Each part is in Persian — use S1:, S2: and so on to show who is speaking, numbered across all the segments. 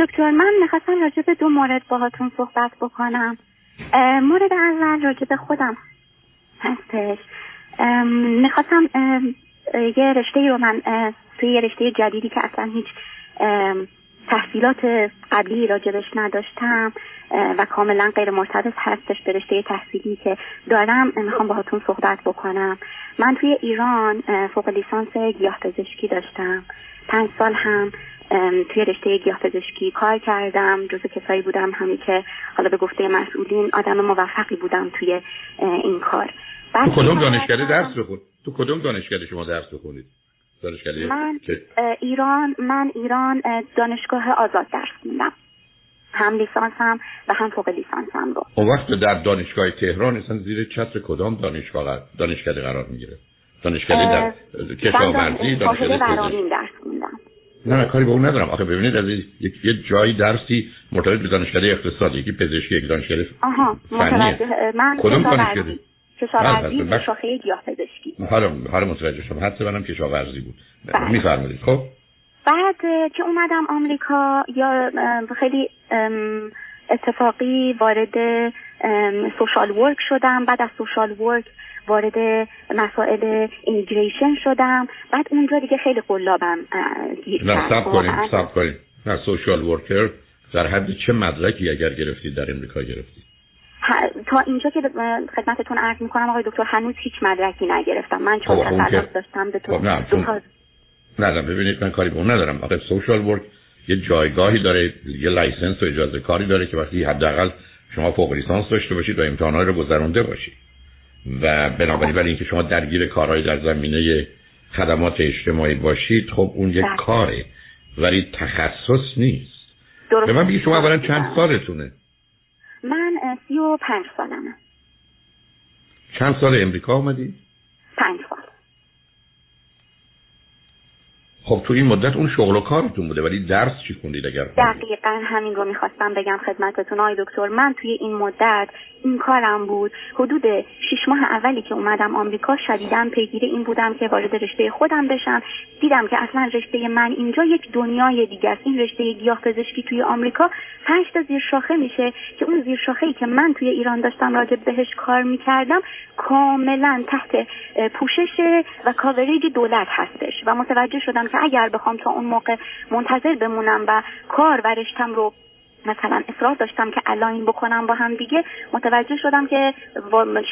S1: دکتر من می‌خواستم راجع به دو مورد باهاتون صحبت بکنم. مورد اول راجع به خودم هستش. می‌خواستم یه رشته رو من توی یه رشته جدیدی که اصلا هیچ تحصیلات قبلی راجبش نداشتم و کاملا غیر مرتبط هستش به رشته تحصیلی که دارم. می‌خوام باهاتون صحبت بکنم. من توی ایران فوق لیسانس گیاه پزشکی داشتم. پنج سال هم توی رشته گیاه پزشکی کار کردم جز کسایی بودم همی که حالا به گفته مسئولین آدم موفقی بودم توی این کار.
S2: تو کدوم دانشکده درس بخون؟ تو کدوم دانشکده شما درس بخونید؟ دانشکده
S1: من ایران من ایران دانشگاه آزاد درس خوندم. هم لیسانسم و هم فوق لیسانسم رو.
S2: اون وقت در دانشگاه تهران اصلا زیر چتر کدام دانشگاه دانشکده قرار می‌گیره؟ دانشکده در کشاورزی
S1: دانشکده درس خوندم.
S2: نه نه کاری به اون ندارم. آخه ببینید از یک یه جایی درسی مرتبط به دانشکده اقتصادی یکی پزشکی یک دانشکده
S1: آها من کدوم دانشکده؟ کشاورزی و شاخه گیاه پزشکی.
S2: حالا حالا متوجه شدم. حدس منم کشاورزی بود. بله. میفرمایید. خب؟
S1: بعد که اومدم آمریکا یا خیلی اتفاقی وارد social work شدم. بعد از social work وارد مسائل immigration شدم. بعد اونجا دیگه خیلی قلابم گیر
S2: نه سب کنیم سب کنیم. نه social worker در حد چه مدرکی اگر گرفتید در امریکا گرفتید
S1: تا اینجا که خدمتتون عرض می‌کنم آقای دکتر هنوز هیچ مدرکی نگرفتم. من چون خب، تسلط داشتم به تو
S2: نه نه ببینید من کاری به اون ندارم. آقای social work یه جایگاهی داره یه license و اجازه کاری داره که وقتی حداقل شما فوق لیسانس داشته باشید و امتحانات رو گذرونده باشید. و بنابراین ولی اینکه شما درگیر کارهای در زمینه خدمات اجتماعی باشید خب اون یک بله. کاره. ولی تخصص نیست. به من بگید شما اولا چند سالتونه؟
S1: من سی و پنج سالمه.
S2: چند سال امریکا آمدید؟
S1: پنج سال
S2: خب تو این مدت اون شغل و کارتون بوده ولی درس چی خوندید اگر
S1: دقیقا همین رو می‌خواستم بگم خدمتتون آقای دکتر. من توی این مدت این کارم بود. حدود شش ماه اولی که اومدم آمریکا شدیدم پیگیر این بودم که وارد رشته خودم بشم. دیدم که اصلا رشته من اینجا یک دنیای دیگه است. این رشته گیاه توی آمریکا پنج تا زیر شاخه میشه که اون زیر شاخه ای که من توی ایران داشتم راجع بهش کار می‌کردم کاملا تحت پوشش و کاوریج دولت هستش و متوجه شدم که اگر بخوام تا اون موقع منتظر بمونم و کار و رشتم رو مثلا اصرار داشتم که align بکنم با هم دیگه متوجه شدم که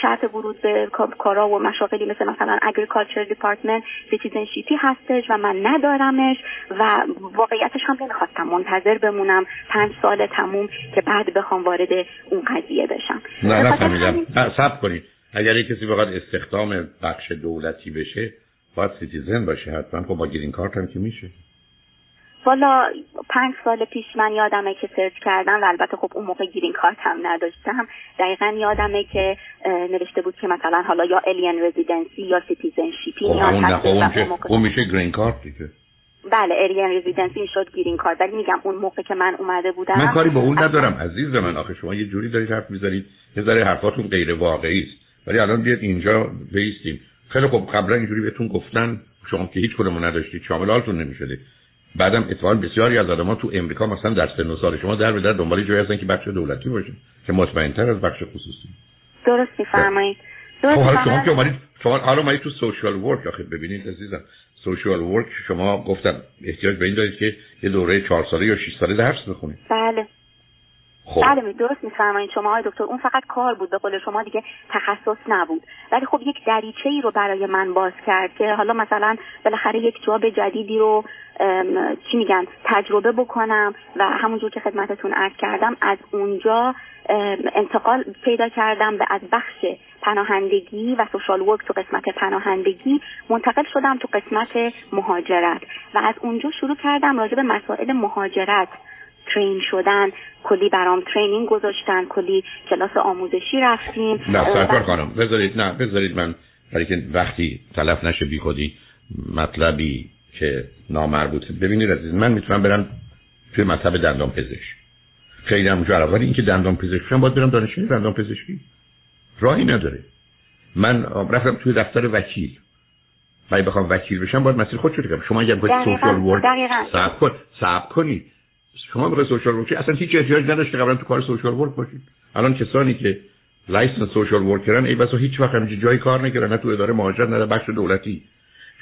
S1: شرط ورود به کارا و مشاغلی مثل مثلا agriculture department citizenship ی هستش و من ندارمش و واقعیتش هم نمی‌خواستم منتظر بمونم پنج سال تموم که بعد بخوام وارد اون قضیه بشم.
S2: نه نه صبر کنید. اگر کسی بخواد استخدام بخش دولتی بشه باید citizen باشه حتما. خب با گرین کارت هم که میشه.
S1: والا پنج سال پیش من یادمه که search کردم و البته خب اون موقع گرین کارت هم نداشتم دقیقا یادمه که نوشته بود که مثلا حالا یا alien residency یا citizenship ی
S2: خب اون, اون, اون میشه گرین کارت دیگه.
S1: بله alien residency شد گرین کارت. ولی میگم اون موقع که من اومده بودم
S2: من کاری با اون ندارم عزیز من. آخه شما یه جوری دارید حرف می‌زنید یه ذره حرفاتون غیر واقعی است. ولی الان بیاد اینجا بیستیم. خیلی خب قبلا اینجوری بهتون گفتن شما که هیچ کدوم نداشتید شامل حالتون نمی‌شده بعدم اتفاقا بسیاری از آدم‌ها تو امریکا مثلا در سن و سال شما در به در دنبال جایی هستن که بخش دولتی باشه که مطمئن‌تر از بخش خصوصی.
S1: درست می‌فرمایید.
S2: خب حالا شما که اومدید شما حالا اومدید تو سوشال ورک آخه ببینید عزیزم سوشال ورک شما گفتم احتیاج به این دارید که یه دوره چهار ساله یا 6 ساله درس بخونید.
S1: بله. خب. بله درست میفرمایید. شما آقای دکتر اون فقط کار بود. به قول شما دیگه تخصص نبود. ولی خب یک دریچه ای رو برای من باز کرد که حالا مثلا بالاخره یک جاب جدیدی رو چی میگن تجربه بکنم و همونجور که خدمتتون عرض کردم از اونجا انتقال پیدا کردم به از بخش پناهندگی و سوشال ورک تو قسمت پناهندگی. منتقل شدم تو قسمت مهاجرت و از اونجا شروع کردم راجع به مسائل مهاجرت. ترین شدن کلی برام ترینینگ گذاشتن کلی کلاس آموزشی رفتیم.
S2: نه سرکار خانم بذارید نه بذارید من برای که وقتی تلف نشه بی خودی مطلبی که نامربوطه. ببینید عزیز من می‌تونم برم توی مطلب دندان پزشک. خیلی هم جالب. ولی اینکه دندان پزشک شدم باید برم دانشگاه دندان پزشکی. راهی نداره. من رفتم توی دفتر وکیل. ولی بخوام وکیل بشم باید مسیر خود شده کنم. شما اگر باید سوشال ورک صبر کن صبر کنید. شما به social work اصلا هیچ احتیاج نداشته قبلا تو کار social work باشید الان کسانی که license social worker ن ای بسا هیچ وقت همینجا جای کار نکردن نه تو اداره مهاجرت نه بخش دولتی.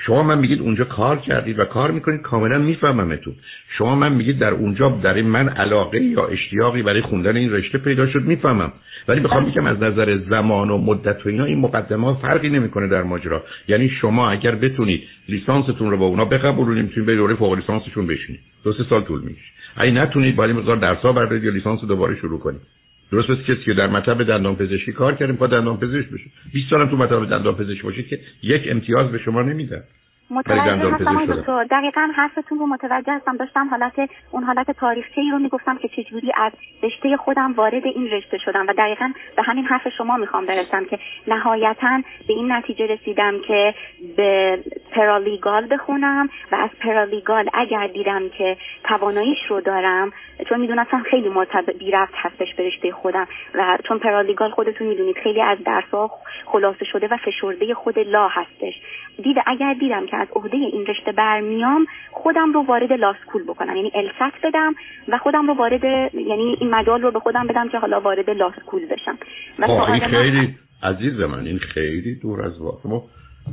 S2: شما من میگید اونجا کار کردید و کار می‌کنید کاملا میفهممتون. شما من میگید در اونجا در من علاقه یا اشتیاقی برای خوندن این رشته پیدا شد می‌فهمم. ولی بخوام بگم از نظر زمان و مدت و اینا این مقدمات فرقی نمی‌کنه در ماجرا. یعنی شما اگر بتونید لیسانستون رو با اونا بقبولونید می‌تونید به دوره فوق لیسانسشون بشینید. دو سه سال طول میشه اگه نتونید ولی مقدار درسا بردارید یا لیسانس دوباره شروع کنید. درست مثل کسی که در مطب دندان پزشکی کار کردیم پا دندان پزشک بشه. 20 سالم تو مطب دندان پزشکی باشید که یک امتیاز به شما نمیدن.
S1: متوجه هستم. دکتر دقیقا حرفتون رو متوجه هستم. داشتم حالت اون حالت تاریخچه ای رو می‌گفتم که چجوری از رشته خودم وارد این رشته شدم و دقیقا به همین حرف شما می‌خوام برسم که نهایتا به این نتیجه رسیدم که به پرالیگال بخونم و از پرالیگال اگر دیدم که تواناییش رو دارم چون می‌دونستم خیلی مرتبط بی رفت هستش به رشته خودم و چون پرالیگال خودتون می‌دونید خیلی از درسها خلاصه شده و فشرده خود لا هستش. دیده اگر دیدم که از عهده این رشته برمیام خودم رو وارد لاسکول بکنم. یعنی الفت بدم و خودم رو وارد یعنی این مجال رو به خودم بدم که حالا وارد لاسکول بشم. و
S2: خب، این خیلی عزیز من این خیلی دور از واقع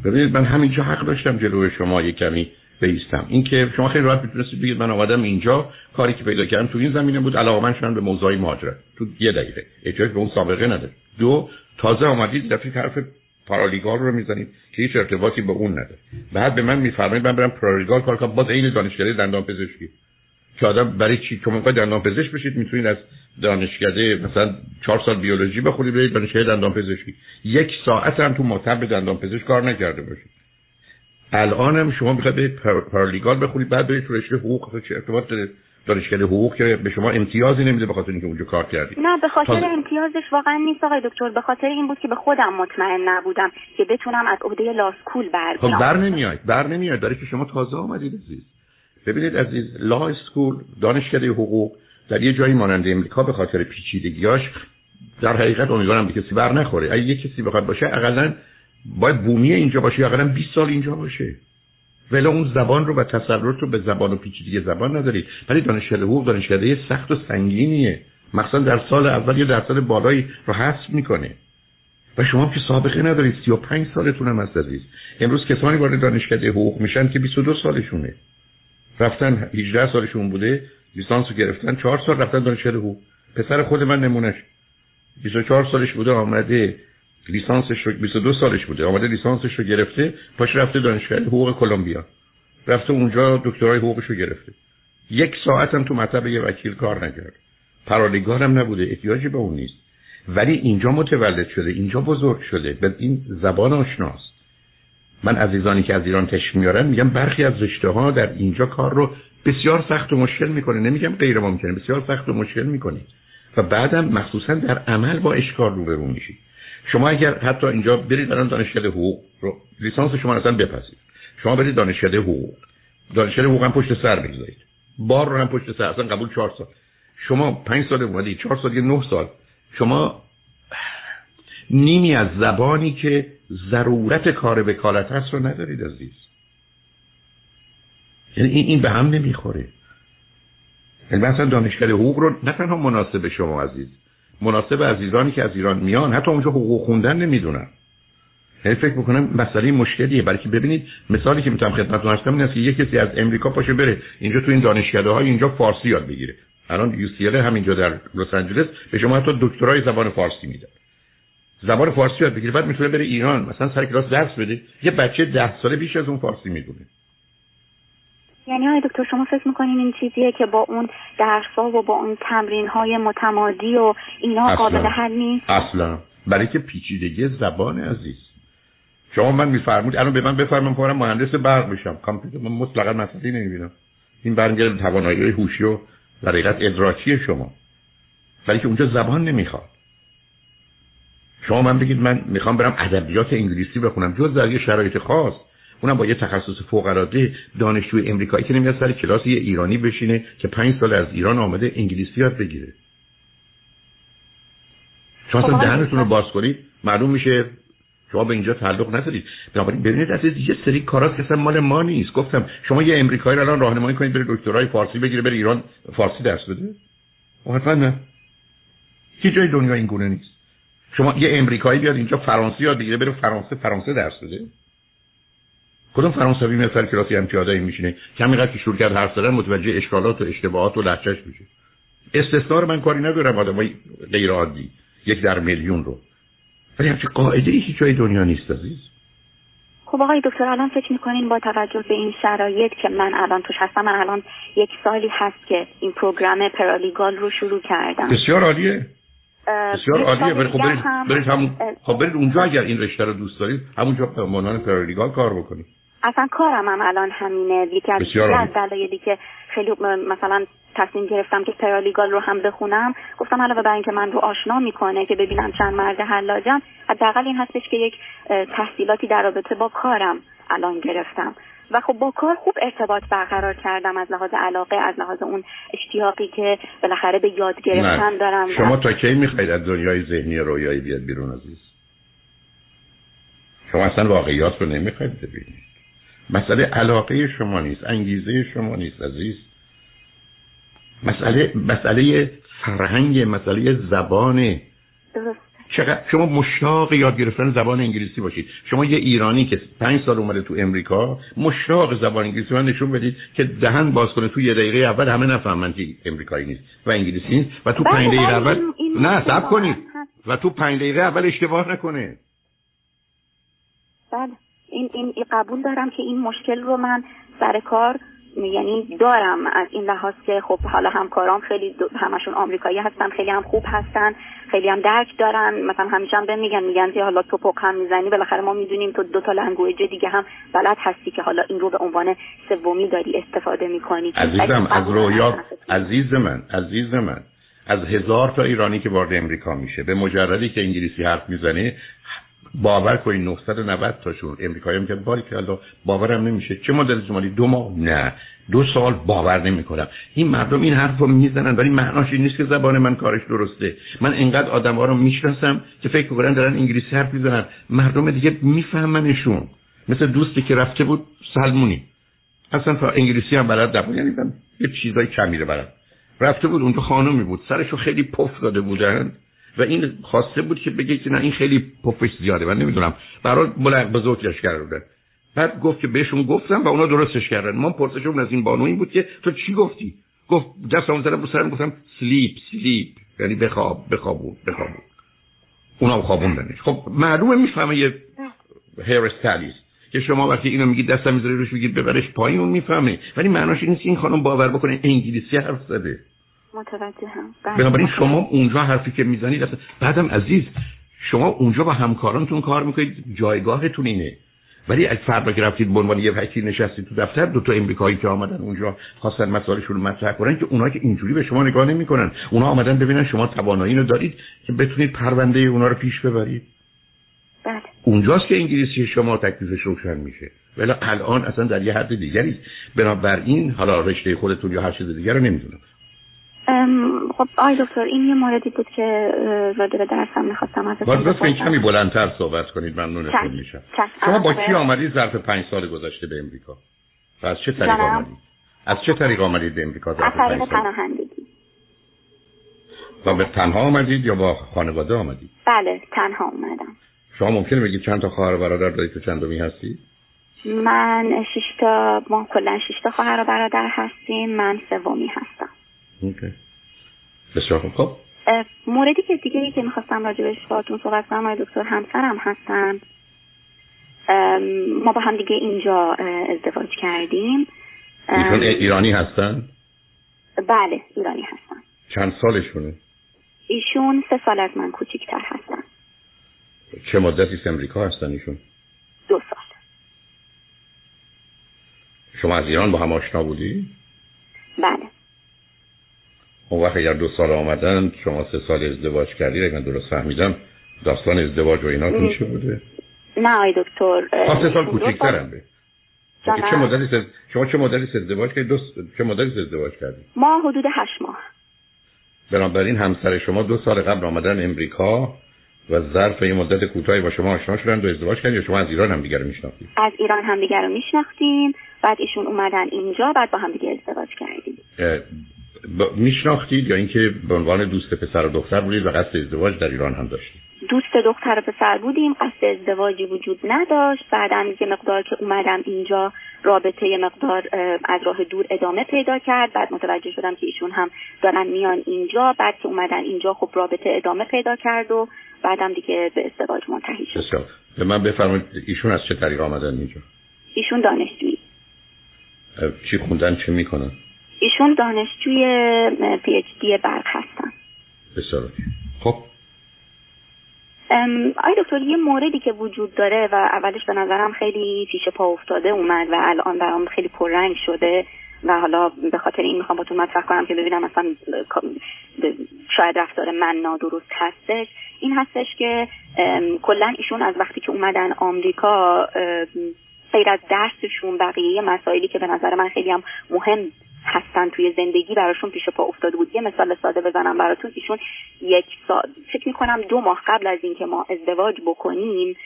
S2: ببینید من همینجا حق داشتم جلوی شما یه کمی بیستم. این که شما خیلی راحت می‌تونستید بگید من آمدم اینجا کاری که پیدا کردم تو این زمینه بود علاقه من شدم به موضوع مهاجرت. تو یه دقیقه. احتیاج به اون سابقه نداره دو تازه آمدید دفعه حرف پارالیگال رو می‌زنید که هیچ ارتباطی به اون نداره. بعد به من میفرمایید من برم پارالیگال کار کنم. باز عین دانشکده دندان پزشکی که آدم برای چی؟ که موقع دندان پزشک بشید می‌تونید از دانشکده مثلا چهار سال بیولوژی بخونید برید دانشکده دندان پزشکی یک ساعت هم تو مطب دندان پزشک کار نکرده باشید. الانم شما می‌خواید پارالیگال بخونید بعد برید تو رشته حقوق چه ارتباط داره دانشکده حقوق که به شما امتیازی نمیده به خاطر اینکه اونجا کار کردی.
S1: نه به خاطر امتیازش واقعا نیست آقای دکتر. به خاطر این بود که به خودم مطمئن نبودم که بتونم از عهده لاسکول بر
S2: خب بر نمیاد بر نمیاد داره که شما تازه آمدید عزیز. ببینید عزیز لا اسکول دانشکده حقوق در یه جایی مانند امریکا به خاطر پیچیدگیاش در حقیقت امیدوارم به کسی بر نخوره. اگه یه کسی بخواد باشه اقلا باید بومی اینجا باشه یا اقلا 20 سال اینجا باشه. ولی اون زبان رو و تسلط رو به زبان و پیچیدگی زبان ندارید ولی دانشکده حقوق دانشکده سخت و سنگینیه. مثلا در سال اول یا در سال بالایی رو حذف می‌کنه. و شما که سابقه ندارید 35 سالتون هم هست عزیز. امروز کسانی وارد دانشکده حقوق میشن که 22 سالشونه. رفتن 18 سالشون بوده لیسانس رو گرفتن 4 سال رفتن دانشکده حقوق. پسر خود من نمونش 24 سالش بوده آمده. لیسانسش رو 22 سالش بوده. آمده لیسانسش رو گرفته. پاش رفته دانشگاه حقوق کلمبیا. رفته اونجا دکترای حقوقش رو گرفته. یک ساعت هم تو مطب یه وکیل کار نکرد. پرالیگار هم نبوده. احتیاجی به اون نیست. ولی اینجا متولد شده. اینجا بزرگ شده. به این زبان آشناست. من عزیزانی که از ایران تشریف میارن میگم برخی از رشته ها در اینجا کار رو بسیار سخت و مشکل می‌کنه. نمیگم غیر ممکنه بسیار سخت و مشکل می‌کنه. و بعدم مخصوصا در عمل با اشکار روبرو میشید شما اگر حتی اینجا برید الان دانشکده حقوق رو لیسانس شما اصلا بپذید شما برید دانشکده حقوق. دانشکده حقوق هم پشت سر بگذارید بار رو هم پشت سر اصلا قبول چهار سال. شما پنج سال اومدی چهار سال یه نه سال. شما نیمی از زبانی که ضرورت کار وکالت هست رو ندارید عزیز. یعنی این, این به هم نمی‌خوره. یعنی مثلا دانشکده حقوق رو نه تنها مناسب شما عزیز مناسب عزیزانی که از ایران میان حتی اونجا حقوق خوندن نمی‌دونن. یعنی فکر می‌کنم مسئله مشکلیه. برای که ببینید مثالی که می‌تونم خدمتتون عرض کنم این است که یک کسی از امریکا پاشه بره اینجا تو این دانشکده های اینجا فارسی یاد بگیره. الان یو سی همینجا در لس آنجلس به شما حتی دکترای زبان فارسی میده زبان فارسی یاد بگیره بعد می‌تونه بره ایران. مثلا سر کلاس درس بده. یه بچه ده ساله بیش از اون فارسی می‌دونه.
S1: یعنی های دکتر شما فکر می‌کنین این چیزیه که با اون درس و با اون تمرین های متمادی و اینا قابل حل نیست؟
S2: اصلا. برای که پیچیدگی زبان عزیز. شما من میفرمود الان به من بفرمون کنم مهندس برق بشم کامپیوتر من مطلقا مسئله نمی‌بینم. این برمیگرده توانایی هوشی و در حقیقت ادراکی شما. ولی که اونجا زبان نمی‌خواد. شما من بگید من می‌خوام برم ادبیات انگلیسی بخونم. جز در یه شرایط خاص. اونم با یه تخصص فوق العاده دانشجوی امریکایی که نمیاد سر کلاس یه ایرانی بشینه که پنج سال از ایران آمده انگلیسی یاد بگیره. شما اصلا خب، دهنتون رو باز کنید معلوم میشه شما به اینجا تعلق ندارید. بنابراین ببینید از یه سری کارات که مال ما نیست. گفتم شما یه امریکایی رو الان راهنمایی کنید بره دکترای فارسی بگیره بره ایران فارسی درس بده؟ حتما نه. هیچ جای دنیا این گونه نیست. شما یه امریکایی بیاد اینجا فرانسه یاد بگیره بره فرانسه فرانسه درس بده؟ کدوم فرانسوی میاد سر کلاسی هم پیاده میشینه؟ کمی قد که شروع کرد حرف زدن متوجه اشکالات و اشتباهات و لهجهش میشه. استثنا من کاری ندارم آدمای غیر عادی یک در میلیون رو. ولی همچه قاعده ای هیچ جای دنیا نیست عزیز.
S1: خب آقای دکتر الان فکر می‌کنین با توجه به این شرایط که من الان توش هستم من الان یک سالی هست که این پروگرام پرالیگال رو شروع کردم.
S2: بسیار عالیه. بسیار عالیه. برید خب برید, برید همون خب برید اونجا اگر این رشته رو دوست دارید همونجا به عنوان پرالیگال کار بکنید.
S1: اصلا کارم هم الان همینه. یکی از دلایلی که خیلی مثلا تصمیم گرفتم که پرالیگال رو هم بخونم گفتم علاوه بر اینکه من رو آشنا می‌کنه که ببینم چند مرد حلاجم حداقل این هستش که یک تحصیلاتی در رابطه با کارم الان گرفتم. و خب با کار خوب ارتباط برقرار کردم از لحاظ علاقه از لحاظ اون اشتیاقی که بالاخره به یاد گرفتن دارم.
S2: شما تا کی می‌خواید از دنیای ذهنی رویایی بیاد بیرون عزیز؟ شما اصلا واقعیات رو نمی‌خواید ببینید. مسئله علاقه شما نیست انگیزه شما نیست عزیز. مسئله مسئله فرهنگ مسئله زبانه چقدر؟ شما مشتاق یاد گرفتن زبان انگلیسی باشید. شما یه ایرانی که پنج سال اومده تو امریکا مشتاق زبان انگلیسی. من نشون بدید که دهن باز کنه. تو یه دقیقه اول همه نفهمن که امریکایی نیست و انگلیسی نیست و تو پنج دقیقه اول نه سب کنید. و تو پنج دقیقه اول اشتباه نکنه.
S1: بله. این این قبول دارم که این مشکل رو من سر کار یعنی دارم از این لحاظ که خب حالا همکارام خیلی همشون آمریکایی هستن خیلی هم خوب هستن خیلی هم درک دارن مثلا همیشه هم به میگن میگن که حالا تپق هم می‌زنی بالاخره ما می‌دونیم تو دو تا language دیگه هم بلد هستی که حالا این رو به عنوان سومی داری استفاده می‌کنی.
S2: عزیزم از رویات عزیز من عزیز من از هزار تا ایرانی که وارد امریکا میشه به مجردی که انگلیسی حرف می‌زنه باور کنید 990 تاشون. امریکایی میگن باری که الله باورم نمیشه. چه مدت شمالی؟ دو ماه؟ نه. دو سال باور نمی‌کنم. این مردم این حرف رو می‌زنن ولی معناش این نیست که زبان من کارش درسته. من انقدر آدم ها رو می‌شناسم که فکر می‌کنن دارن انگلیسی حرف می‌زنن. مردم دیگه میفهمنشون. مثل دوستی که رفته بود سلمونی. اصلا تا انگلیسی هم بلد نبود. یعنی یه چیزای کمی رو بلد. رفته بود اونجا خانومی بود. سرشو خیلی پف داده بودن. و این خواسته بود که بگه که نه این خیلی پفش زیاده من نمی‌دونم. برای بلند بزرگش کردن بعد گفت که بهشون گفتم و اونا درستش کردن. من پرسشم از این بانو این بود که تو چی گفتی؟ گفت دستم زدم رو سرم گفتم sleep sleep. یعنی بخواب بخوابون بخوابون. اونا خوابوندنش. خب معلومه می‌فهمه یه hair stylist که شما وقتی اینو میگید دستم می‌ذاری روش بگید ببرش پایین اون می‌فهمه. ولی معناش این نیست این خانم باور بکنه انگلیسی حرف زده.
S1: متوجهم.
S2: بله. بنابراین شما اونجا حرفی که می‌زنید بعدم عزیز شما اونجا با همکارانتون کار می‌کنید جایگاهتون اینه. ولی اگه فردا که رفتید به عنوان یه وکیل نشستید تو دفتر دو تا امریکایی که آمدن اونجا خواستن مسائلشون رو مطرح کنن که اونها که اینجوری به شما نگاه نمی‌کنن اونها آمدن ببینن شما توانایی رو دارید که بتونید پرونده اونا رو پیش ببرید.
S1: بله.
S2: اونجاست که انگلیسی شما تکلیفش روشن میشه. ولی الان اصلا در یه حد دیگری بنابراین حالا رشته خودتون یا هر چیز دیگر رو نمی‌دونم.
S1: خب آی دکتر این یه موردی بود که راجع به درسم می‌خواستم از
S2: باید این کمی بلندتر صحبت کنید ممنونتون میشم. شما با کی آمدید ظرف پنج سال گذشته به امریکا؟ و از چه طریق آمدید؟ از چه طریق آمدید به امریکا
S1: پنج سال؟ پناهندگی.
S2: و به تنها آمدید یا با خانواده آمدید؟
S1: بله تنها اومدم.
S2: شما ممکنه بگید چند تا خواهر برادر دارید تو چندمی هستید؟
S1: من شش تا ما کلا شش تا خواهر و برادر هستیم من سومی هستم.
S2: بسیار خوب. خب.
S1: موردی که دیگه که می‌خواستم راجبش باهاتون صحبت کنم آقای دکتر همسرم هستن. ما با هم دیگه اینجا ازدواج کردیم.
S2: ایشون ایرانی هستن؟
S1: بله ایرانی هستن.
S2: چند سالشونه؟
S1: ایشون سه سال از من کوچیکتر هستن.
S2: چه مدتی امریکا هستن ایشون؟
S1: دو سال.
S2: شما از ایران با هم آشنا بودی؟
S1: بله.
S2: اون وقت اگر دو سال آمدن شما سه سال ازدواج کردید اگر من درست فهمیدم داستان ازدواج و اینا چه بوده؟
S1: نه آی دکتر
S2: سه سال کوچیک‌ترم به چه مدتی شما چه مدتی ازدواج کردید دو چه مدتی ازدواج کردید
S1: ما حدود هشت ماه.
S2: بنابراین همسر شما دو سال قبل آمدن امریکا و ظرف این مدت کوتاهی با شما آشنا شدن و ازدواج کردین یا شما از ایران هم دیگر رو میشناختید؟
S1: از ایران هم دیگر رو میشناختیم بعد ایشون اومدن اینجا بعد با هم دیگه ازدواج کردیم.
S2: میشناختید یا اینکه به عنوان دوست پسر و دختر بودید و قصد ازدواج در ایران هم داشتید؟
S1: دوست دختر و پسر بودیم قصد ازدواجی وجود نداشت. بعدا یه مقدار که اومدم اینجا رابطه یه مقدار از راه دور ادامه پیدا کرد. بعد متوجه شدم که ایشون هم دارن میان اینجا. بعد که اومدن اینجا خب رابطه ادامه پیدا کرد و بعدم دیگه به ازدواج منتهی شد.
S2: به من بفرمایید ایشون از چه طریق آمدن اینجا؟
S1: ایشون دانشجویی.
S2: چی خوندن چه می‌کنن؟
S1: ایشون دانشجوی پی اچ دی برق هستن.
S2: بسیار خب.
S1: آی دکتر یه موردی که وجود داره و اولش به نظرم خیلی پیش پا افتاده اومد و الان برام خیلی پررنگ شده و حالا به خاطر این می‌خوام باتون مطرح کنم که ببینم مثلا شاید رفتار من نادرست هستش. این هستش که کلا ایشون از وقتی که اومدن آمریکا غیر از درسشون بقیه مسائلی که به نظر من خیلی هم مهم هستن توی زندگی براشون پیش پا افتاده بود. یه مثال ساده بزنم براتون. ایشون یک سال فکر می‌کنم دو ماه قبل از اینکه ما ازدواج بکنیم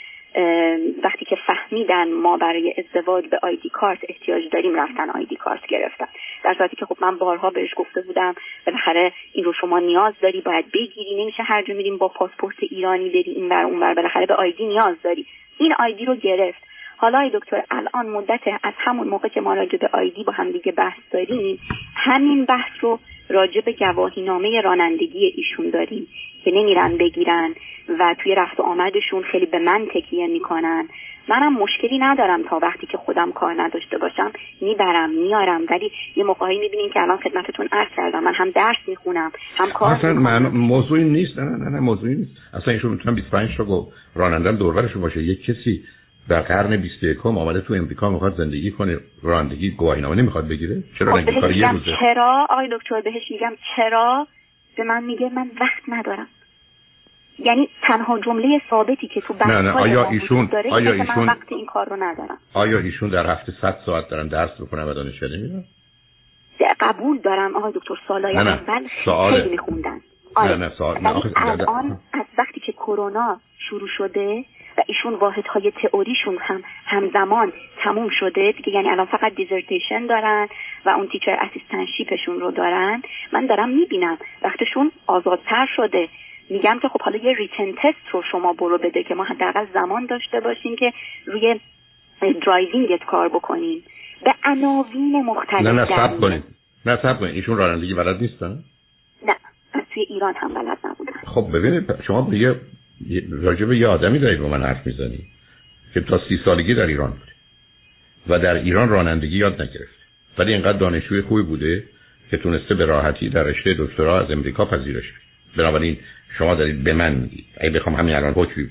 S1: وقتی که فهمیدن ما برای ازدواج به آیدی کارت احتیاج داریم رفتن آیدی کارت گرفتن. در صورتی که خب من بارها بهش گفته بودم بالاخره این رو شما نیاز داری باید بگیری. نمیشه هر جا میریم با پاسپورت ایرانی بری این بر اون بر بالاخره به آیدی نیاز داری. این آیدی رو گرفت. حالا ای دکتر الان مدت از همون موقع که ما راجع به آیدی با هم دیگه بحث داریم همین بحث رو راجع به گواهی نامه رانندگی ایشون داریم که نمیرن بگیرن و توی رفت و آمدشون خیلی به من تکیه می‌کنن. منم مشکلی ندارم تا وقتی که خودم کار نداشته باشم. می‌برم میارم ولی یه موقعی می‌بینیم که الان خدمتتون عرض کردم من هم درس می‌خونم هم کار
S2: اصلا من موضوعی نیست. نه نه نه موضوعی نیست. اصلا ایشون می‌تونم 25 تا رانندم دوربرش باشه. یک کسی در قرن 21 آمده تو امریکا می‌خواد زندگی کنه. رانندگی گواهینامه نمی‌خواد بگیره. چرا
S1: خب کار یه روزه؟ چرا؟ آقای دکتر بهش میگم چرا؟ به من میگه من وقت ندارم. یعنی تنها جمله ثابتی که تو
S2: نه نه آیا ایشون
S1: داره
S2: آیا ایشون
S1: من وقت این کار رو ندارم.
S2: آیا ایشون در هفته 100 ساعت دارن درس بخونن و دانشگاه نمیرن
S1: قبول دارم آقای دکتر. سالای
S2: نه نه.
S1: اول
S2: سوال...
S1: خیلی میخوندن
S2: نه نه سوال نه
S1: الان از وقتی که کرونا شروع شده ایشون واحدهای تئوریشون هم همزمان تموم شده. دیگه یعنی الان فقط dissertation دارن و اون teacher assistantship شون رو دارن. من دارم می‌بینم. وقتشون آزادتر شده. میگم که خب حالا یه written test رو شما برو بده که ما حداقل زمان داشته باشیم که روی driving ت کار بکنیم. به عناوین مختلف
S2: نه نه صبر کنید. نه صبر کنید. ایشون رانندگی بلد نیستن؟
S1: نه. از توی ایران هم بلد نبودن
S2: خب ببینید شما به یه راجب یه آدمی دارید با من حرف می‌زنی که تا سی سالگی در ایران بوده و در ایران رانندگی یاد نگرفت ولی اینقدر دانشجوی خوبی بوده که تونسته به راحتی در رشته دکترا از امریکا پذیرش بنابراین شما دارید به من میگید. اگه بخوام همین الان حکمی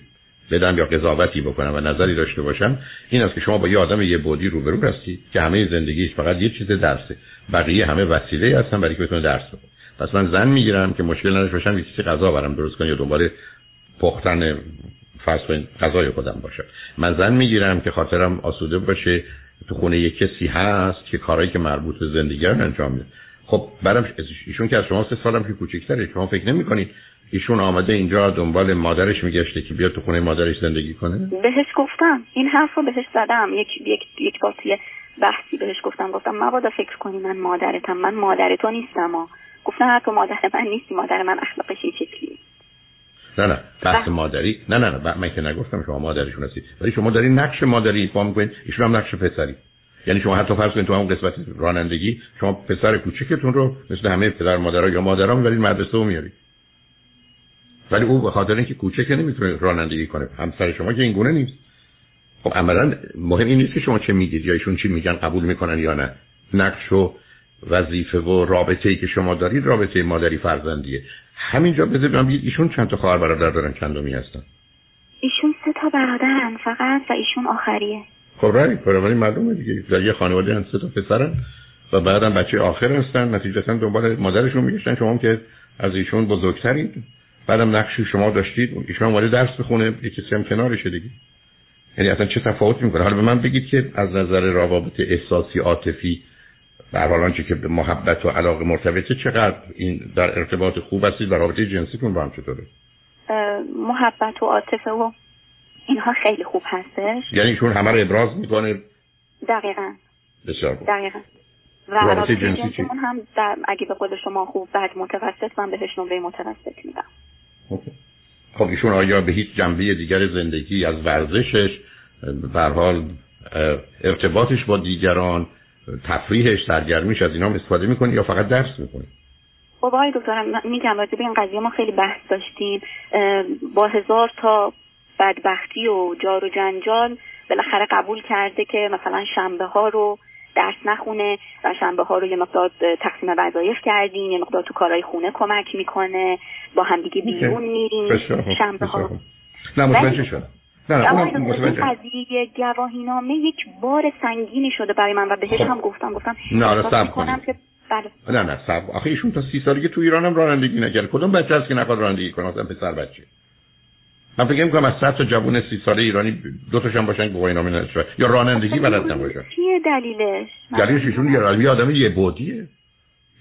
S2: بدم یا قضاوتی بکنم و نظری داشته باشم این است که شما با یه آدم یه بودی روبرو هستید که همه زندگیش فقط یه چیز درسه بقیه همه وسیله هستن برای که بتونه درس بخونه. پس من زن می‌گیرم که مشکل نداشته باشم یه چیزی غذا برام درست کنم یا دنبال پختن فرض غذای خودم باشه. من زن می‌گیرم که خاطرم آسوده باشه. تو خونه یک کسی هست که کارهایی که مربوط به زندگی انجام میده. خب برام ایشون که از شما سه سالم که کوچیک‌تره شما فکر نمی‌کنید ایشون آمده اینجا دنبال مادرش میگشته که بیاد تو خونه مادرش زندگی کنه؟
S1: بهش گفتم. این حرف رو بهش زدم. یک یک یک بار بحثی بهش گفتم. گفتم مبادا فکر کنی من مادرتم. من مادر تو نیستم ها. گفتم تو مادر من نیستی. مادر من اخلاقش این شکلی
S2: نه نه بحث مادری. نه نه نه من که نگفتم شما مادرشون هستید. ولی شما داری نقش مادری ایفا می‌کنید ایشون هم نقش پسری. یعنی شما حتی فرض کنید تو همون قسمت رانندگی شما پسر کوچکتون رو مثل همه پدر مادرها یا مادرها می‌برید مدرسه رو میارید ولی او به خاطر اینکه کوچکه نمی‌تونه رانندگی کنه. همسر شما که این گونه نیست. خب عملا مهم این نیست که شما چه میگید یا ایشون چی میگن قبول می‌کنن یا نه. نقش و وظیفه و رابطه ای که شما دارید رابطه مادری فرزندیه. همینجا بذار بگید ایشون چند تا خواهر برادر دارن؟ چندمی هستن؟
S1: ایشون سه تا برادرن فقط و ایشون آخریه.
S2: خب رای ولی معلومه دیگه. در یه خانواده هم سه تا پسرن و بعدم بچه آخر هستن. نتیجتا دنبال مادرشون میگشتن شما که از ایشون بزرگترید. بعدم نقشی شما داشتید ایشون اومده درس بخونه یکی سم کنارشه دیگه. یعنی اصلا چه تفاوتی می‌کنه؟ حالا به من بگید که از نظر روابط احساسی عاطفی در حال آنچه که به محبت و علاقه مرتبطه چقدر این در ارتباط خوب هستید و رابطه جنسیتون با هم چطوره؟
S1: محبت و عاطفه و اینها خیلی خوب هستش.
S2: یعنی ایشون همه رو ابراز می‌کنه
S1: دقیقا.
S2: بسیار خوب.
S1: دقیقا. و
S2: رابطه جنسی چی؟
S1: هم در اگه به قول شما خوب بعد متوسط من بهش نمره متوسط میدم.
S2: اوکی. خب ایشون آیا به هیچ جنبه دیگر زندگی از ورزشش به هر حال ارتباطش با دیگران تفریحش سرگرمیش از اینا هم استفاده می‌کنه یا فقط درس می‌کنه
S1: خب آقای دکترم میگم راجع به این قضیه ما خیلی بحث داشتیم. با هزار تا بدبختی و جار و جنجال بالاخره قبول کرده که مثلا شنبه ها رو درس نخونه و شنبه ها رو یه مقدار تقسیم وظایف کردیم یه مقدار تو کارهای خونه کمک می‌کنه با همدیگه بیرون میریم. شنبه ها.
S2: نه متوجه شدم. نه نه
S1: قضیه گواهینامه یک بار سنگینی شده برای من و بهش
S2: خب.
S1: هم گفتم گفتم
S2: نه،
S1: می‌کنم
S2: کنید.
S1: که بله.
S2: نه نه صبر. آخه ایشون تا سی سالگی تو ایران هم رانندگی نکرد. کدوم بچه هست که نخواد رانندگی کنه؟ مثلا پسر بچه. من فکر می‌کنم از صد تا جوون سی ساله ایرانی دو تاشون باشن که گواهینامه نداشته یا رانندگی بلد نباشن.
S1: چیه دلیلش؟
S2: دلیلش ایشون یه آدم یه بودیه.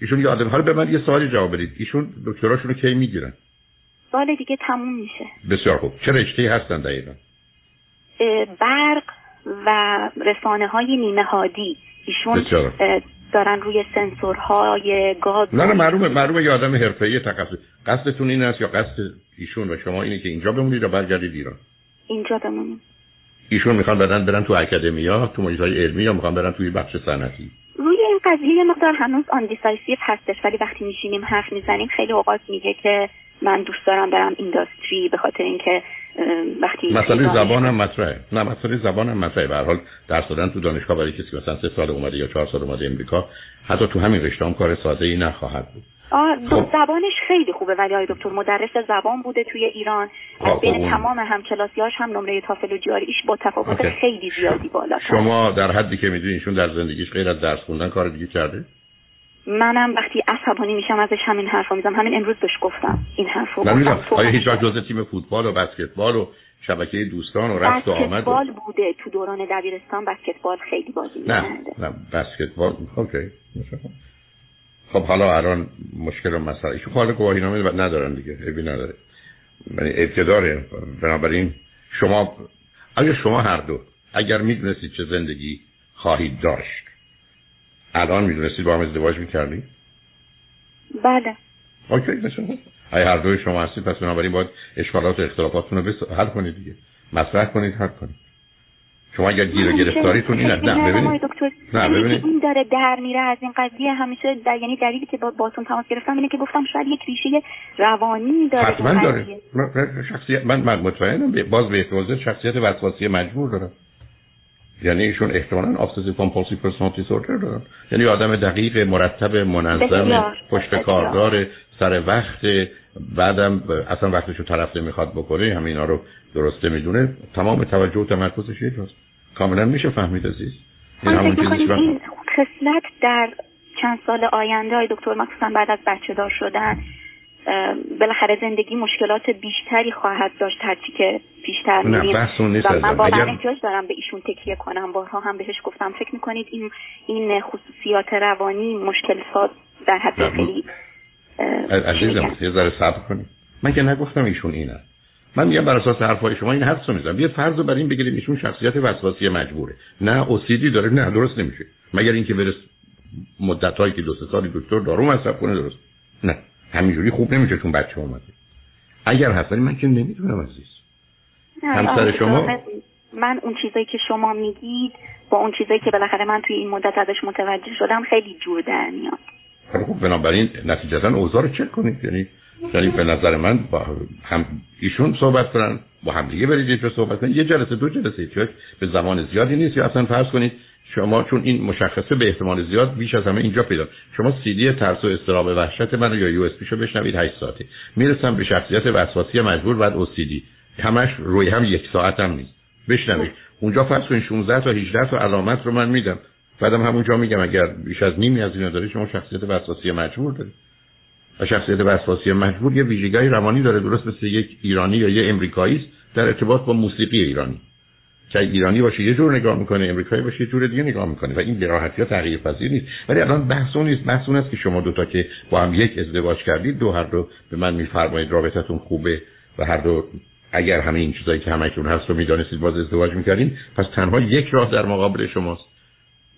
S2: ایشون یه آدم حالا به من یه سوالی جواب بدید. ایشون دکتراشونو کی می‌گیرن؟
S1: سال دیگه تموم میشه.
S2: بسیار خوب. چه رشته‌ای هستن دقیقا؟
S1: برق و رسانه های نیمه هادی. ایشون دارن روی سنسورهای گاز
S2: نه نه معلومه معلومه یه آدم حرفه‌ای تخصص قصدتون این است یا قصد ایشون و شما اینه که اینجا بمونید یا برگردید ایران؟
S1: اینجا بمونیم.
S2: ایشون می‌خوان برن برن تو academia تو محیط‌های علمی یا می‌خوان برن توی بخش صنعتی؟
S1: روی این قضیه یه مقدار هنوز undecisive هستش ولی وقتی میشینیم حرف می‌زنیم خیلی اوقات میگه که من دوست دارم برم industry به خاطر اینکه وقتی
S2: مسئله زبان هم مطرحه. نه مسئله زبان هم مطرحه. به هر حال درس دادن تو دانشگاه برای کسی مثلا سه سال اومده یا چهار سال اومده امریکا حتی تو همین رشته هم کار ساده ای نخواهد بود.
S1: آه
S2: خب.
S1: دو- زبانش خیلی خوبه ولی آقای دکتر مدرس زبان بوده توی ایران.
S2: خب،
S1: از بین
S2: اون-
S1: تمام همکلاسیاش هم نمره تافل و جاریش با تفاوت. خیلی زیادی بالا
S2: شما در حدی که می‌دونید ایشون در زندگیش غیر از درس خوندن کار دیگه کرده؟
S1: منم وقتی عصبانی میشم ازش همین حرفو می‌زنم. همین امروز بهش گفتم این حرفو
S2: من
S1: گفتم.
S2: آیا هیچ وقت جزء تیم فوتبال و بسکتبال و شبکه دوستان و رفت و آمد.
S1: بسکتبال بوده تو دوران دبیرستان بسکتبال خیلی بازی
S2: نه. نه بسکتبال اوکی. خب حالا الان مشکل و مسئله ایشون حالا گواهی نامه ندارن دیگه عیبی نداره. یعنی ابتداره بنابراین شما اگر شما هر دو اگر می‌دونستید چه زندگی خواهید داشت الان می‌دونستید با هم ازدواج می‌کردید
S1: بله.
S2: اوکی بسیار. اگه هر دوی شما هستید پس بنابراین باید اشکالات و اختلافاتتون رو بس- حل کنید دیگه. مطرح کنید حل کنید. شما اگر گیر و گرفتاریتون
S1: فکر
S2: نه ببینید. نه، ببینید.
S1: این داره در میره از این قضیه همیشه در یعنی دلیلی که با باتون تماس گرفتم اینه که گفتم شاید یک ریشه روانی داره
S2: حتما
S1: این
S2: داره. شخصیت من من مطمئنم باز به شخصیت وسواسی مجبور دارم. یعنی ایشون احتمالا obsessive compulsive personality disorder دارن. یعنی آدم دقیق مرتب منظم. پشت. کاردار سر وقت. بعدم اصلا وقتشو طرف نمی‌خواد بکنه همه اینا رو درسته می‌دونه تمام توجه و تمرکزش یه جاست. کاملا میشه فهمید عزیز. این همون چیزی
S1: این خصلت در چند سال آینده های دکتر مخصوصا بعد از بچه دار شدن بالاخره زندگی مشکلات بیشتری خواهد داشت هرچی که بیشتر
S2: نه،
S1: میریم. و. من واقعا احتیاج دارم به ایشون تکیه کنم. بارها هم بهش گفتم فکر می‌کنید این این خصوصیات روانی مشکل ساز در حد خیلی
S2: عزیزم؟ یه ذره صبر کنید. من که نگفتم ایشون اینه. من میگم بر اساس حرفای شما این حدس رو می‌زنم. یه فرض رو بر این بگیریم ایشون شخصیت وسواسی مجبوره. نه اوسیدی داره نه درست نمیشه. مگر اینکه برس مدت هایی که دو سه سال دکتر دارو مصرف کنه درست. نه. همینجوری خوب نمیشه چون بچه اومده. اگر هست من که نمی‌دونم عزیز. همسر شما؟
S1: من اون چیزایی که شما میگید با اون چیزایی که بالاخره من توی این مدت ازش متوجه شدم خیلی جور در میاد.
S2: خیلی خوب بنابراین نتیجتا اوضاع رو چک کنید. یعنی یعنی به نظر من با هم ایشون صحبت کنن با هم دیگه برید یه صحبت کنید. یه جلسه دو جلسه چون به زمان زیادی نیست. یا اصلا فرض کنید شما چون این مشخصه به احتمال زیاد بیش از همه اینجا پیدا. شما سی دی ترس و استراب وحشت من یا یو اس پیشو بشنوید 8 ساعته. می‌رسم به شخصیت وسواسی مجبور بعد او سی دی. همش روی هم یک ساعت هم نیست. بشنوید. اونجا فرض کنید 16 تا 18 تا علامت رو من میدم. بعدم همونجا میگم اگر بیش از نیمی از اینا دارید شما شخصیت وسواسی مجبور دارید. و شخصیت وسواسی مجبور یه ویژگی روانی داره درست مثل یک ایرانی یا یه امریکایی است در ارتباط با موسیقی ایرانی. که ایرانی باشه یه جور نگاه می‌کنه امریکایی باشه یه جور دیگه نگاه می‌کنه و این به راحتی ها تغییر پذیر نیست. ولی الان بحث اون نیست بحث اون است که شما دوتا که با هم یک ازدواج کردید دو هر دو به من میفرمایید رابطتون خوبه و هر دو اگر همه این چیزایی که همکنون هست رو می‌دانستید باز ازدواج می‌کردین پس تنها یک راه در مقابل شماست.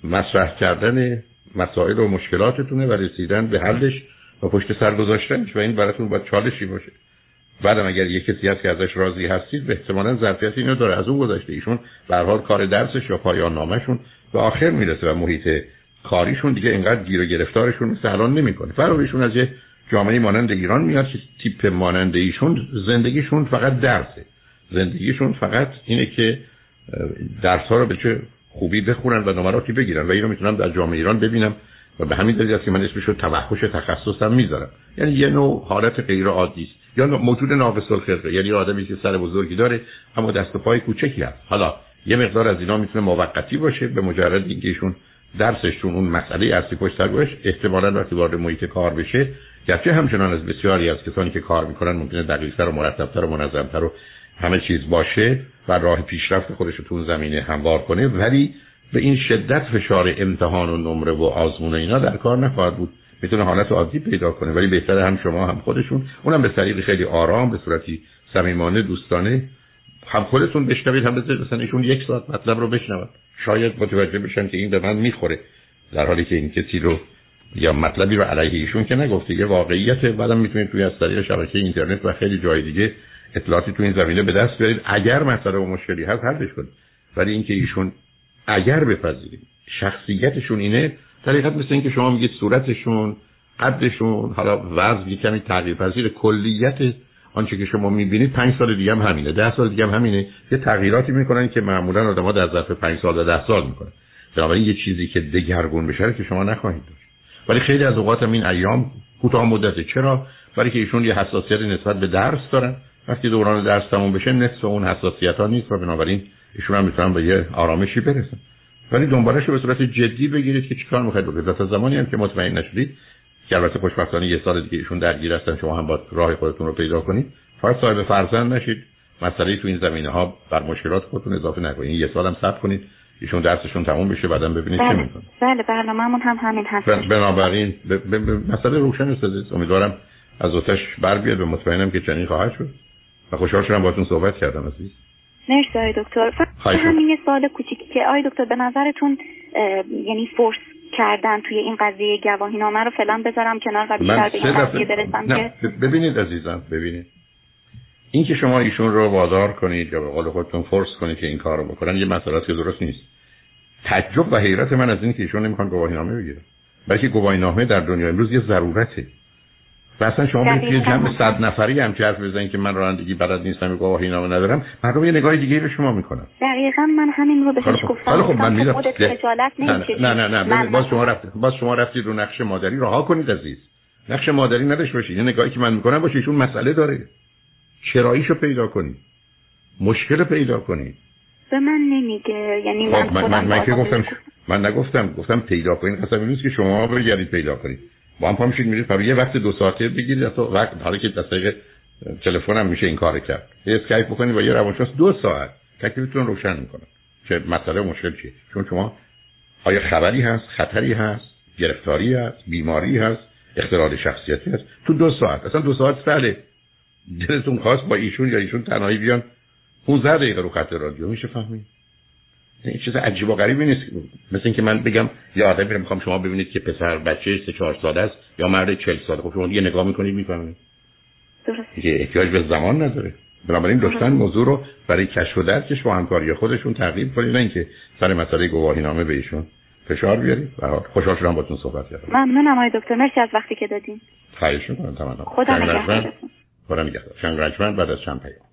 S2: مطرح کردن مسائل و مشکلاتتونه و رسیدن به حلش و پشت سر گذاشتنش و این براتون باید چالشی باشه. بعدم اگر یک کسی هست که ازش راضی هستید به احتمالا ظرفیت اینو داره. از اون گذشته ایشون به حال کار درسش یا پایان نامهشون به آخر می‌رسه و محیط کاریشون دیگه اینقدر گیر و گرفتارشون مثل الان نمی‌کنه. فرق ایشون از یه جامعه مانند ایران میاد که تیپ مانند ایشون زندگیشون فقط درسه. زندگیشون فقط اینه که درس ها رو به چه خوبی بخونن و نمراتی بگیرن. و اینو می‌تونم در جامعه ایران ببینم. و به همین دلیل است که من اسمش رو توحش تخصصم می‌ذارم. یعنی یه نوع حالت غیر عادی است. یا موجود ناقص الخلقه. یعنی آدمی که سر بزرگی داره اما دست و پای کوچکی هست حالا یه مقدار از اینا می‌تونه موقتی باشه به مجرد اینکه ایشون درسشون اون مسئله اصلی پشت سر گذاشت احتمالاً وقتی وارد محیط کار بشه گرچه همچنان از بسیاری از کسانی که کار می‌کنن ممکنه دقیقتر و مرتبتر و منظمتر و همه چیز باشه و راه پیشرفت خودش رو تو اون زمینه هموار کنه ولی به این شدت فشار امتحان و نمره و آزمون و اینا در کار نخواهد بود. می‌تونه حالت عادی پیدا کنه ولی بهتر هم شما هم خودشون. اونم به طریق خیلی آرام به صورتی صمیمانه دوستانه. هم خودتون بشنوید هم بذارید مثلا ایشون یک ساعت مطلب رو بشنوید شاید متوجه بشن که این به من می‌خوره. در حالی که این کسی رو یا مطلبی رو علیه ایشون که نگفته یه واقعیت بعدم می‌تونید توی از طریق شبکه اینترنت و خیلی جای دیگه اطلاعاتی تو این زمینه به دست بیارید. اگر مسئله و مشکلی هست حلش کنید. ولی اینکه ایشون اگر بپذیرید شخصیتشون اینه طریقت مثل اینکه شما میگید صورتشون قدشون حالا وزن کمی تغییر پذیر. کلیت آنچه که شما می‌بینید پنج سال دیگه هم همینه. ده سال دیگه هم همینه. یه تغییراتی می‌کنن که معمولا آدم‌ها در ظرف پنج سال و ده سال می‌کنن. بنابراین یه چیزی که دگرگون بشه که شما نخواهید داشت. ولی خیلی از اوقات این ایام کوتاه مدته. چرا؟ برای که ایشون یه حساسیت نسبت به درس دارن. وقتی دوران درس تموم بشه نصف اون حساسیت ها نیست و بنابراین ایشون هم می‌تونن به یه آرامشی برسن. ولی دنبالش رو به صورت جدی بگیرید که چیکار می‌خواید بکنید. تا زمانی هم که مطمئن نشدید که البته خوشبختانه یه سال دیگه ایشون درگیر هستن شما هم با راه خودتون رو پیدا کنید. فقط صاحب فرزند نشید. مسئله تو این زمینه ها بر مشکلات خودتون اضافه نکنید. یه سال هم صبر کنید. ایشون درسشون تموم بشه بعدا ببینید
S1: بله.
S2: چه می‌کنه.
S1: بله برنامه‌مون هم همین هست
S2: بنابراین ب... ب... ب... مسئله روشن است امیدوارم از اوتش بر بیاد و مطمئنم که چنین خواهد شد. و خوشحال شدم باهاتون صحبت کردم عزیز.
S1: مرسی آقای دکتر. همین یه سوال کوچیکی که آقای دکتر به نظرتون یعنی فورس کردن توی این قضیه گواهی نامه رو فلان بذارم کنار و بیشتر به برسم که؟
S2: ببینید عزیزم ببینید. این که شما ایشون رو وادار کنید یا به قول خودتون فورس کنید که این کار رو بکنن یه مسئله که درست نیست. تعجب و حیرت من از این که ایشون نمی‌خوان گواهی نامه بگیرن. بلکه گواهی نامه در دنیا امروز یه ضرورته. و اصلا شما به توی جمع صد نفری هم حرف بزنید که من رانندگی بلد نیستم و گواهی نامه ندارم مردم یه نگاه دیگه به شما می‌کنن.
S1: دقیقا من همین رو بهش گفتم.
S2: خب من
S1: خجالت
S2: نه نه نه, نه. باز شما رفتید باز شما رفتید رو نقش مادری رها کنید عزیز. نقش مادری نداشته باشید یه نگاهی که من می‌کنم باشه ایشون مسئله داره. چراییشو پیدا کنید مشکل پیدا کنید
S1: به من نمیگه. یعنی من
S2: من, من, من که گفتم من نگفتم گفتم پیدا کنید. قسم نیست که شما بگردید پیدا کنید. با هم پا میشید میرید یه وقت دو ساعته بگیرید تا وقت حالا که دست تلفن هم میشه این کار کرد. یه اسکایپ بکنید با یه روانشناس دو ساعت تکلیفتون روشن می‌کنه. چه مسئله مشکل چیه؟ چون شما آیا خبری هست خطری هست گرفتاری هست بیماری هست اختلال شخصیتی هست؟ تو دو ساعت. اصلا دو ساعت سهله. دلتون خواست با ایشون یا ایشون تنهایی بیان. 15 دقیقه رو خط رادیو میشه فهمید. این چیز عجیب و غریبی نیست. مثل اینکه من بگم یه آدمی رو می‌خوام شما ببینید که پسر بچه سه چهار ساله است یا مرد 40 ساله. خب شما یه نگاه می‌کنید می‌فهمید. که احتیاج به زمان نداره. بنابراین داشتن موضوع رو برای کشف و درکش با همکاری خودشون تغییر کنید نه اینکه سر مسئله گواهی نامه به ایشون فشار بیارید. خوشحال شدم باتون صحبت کردم.
S1: ممنونم آقای دکتر. مرسی از وقتی که دادین.
S2: خواهش می‌کنم. تمام.
S1: خدا نگهدارتون.
S2: خدا نگهدار. شنگ بعد از چند پیام.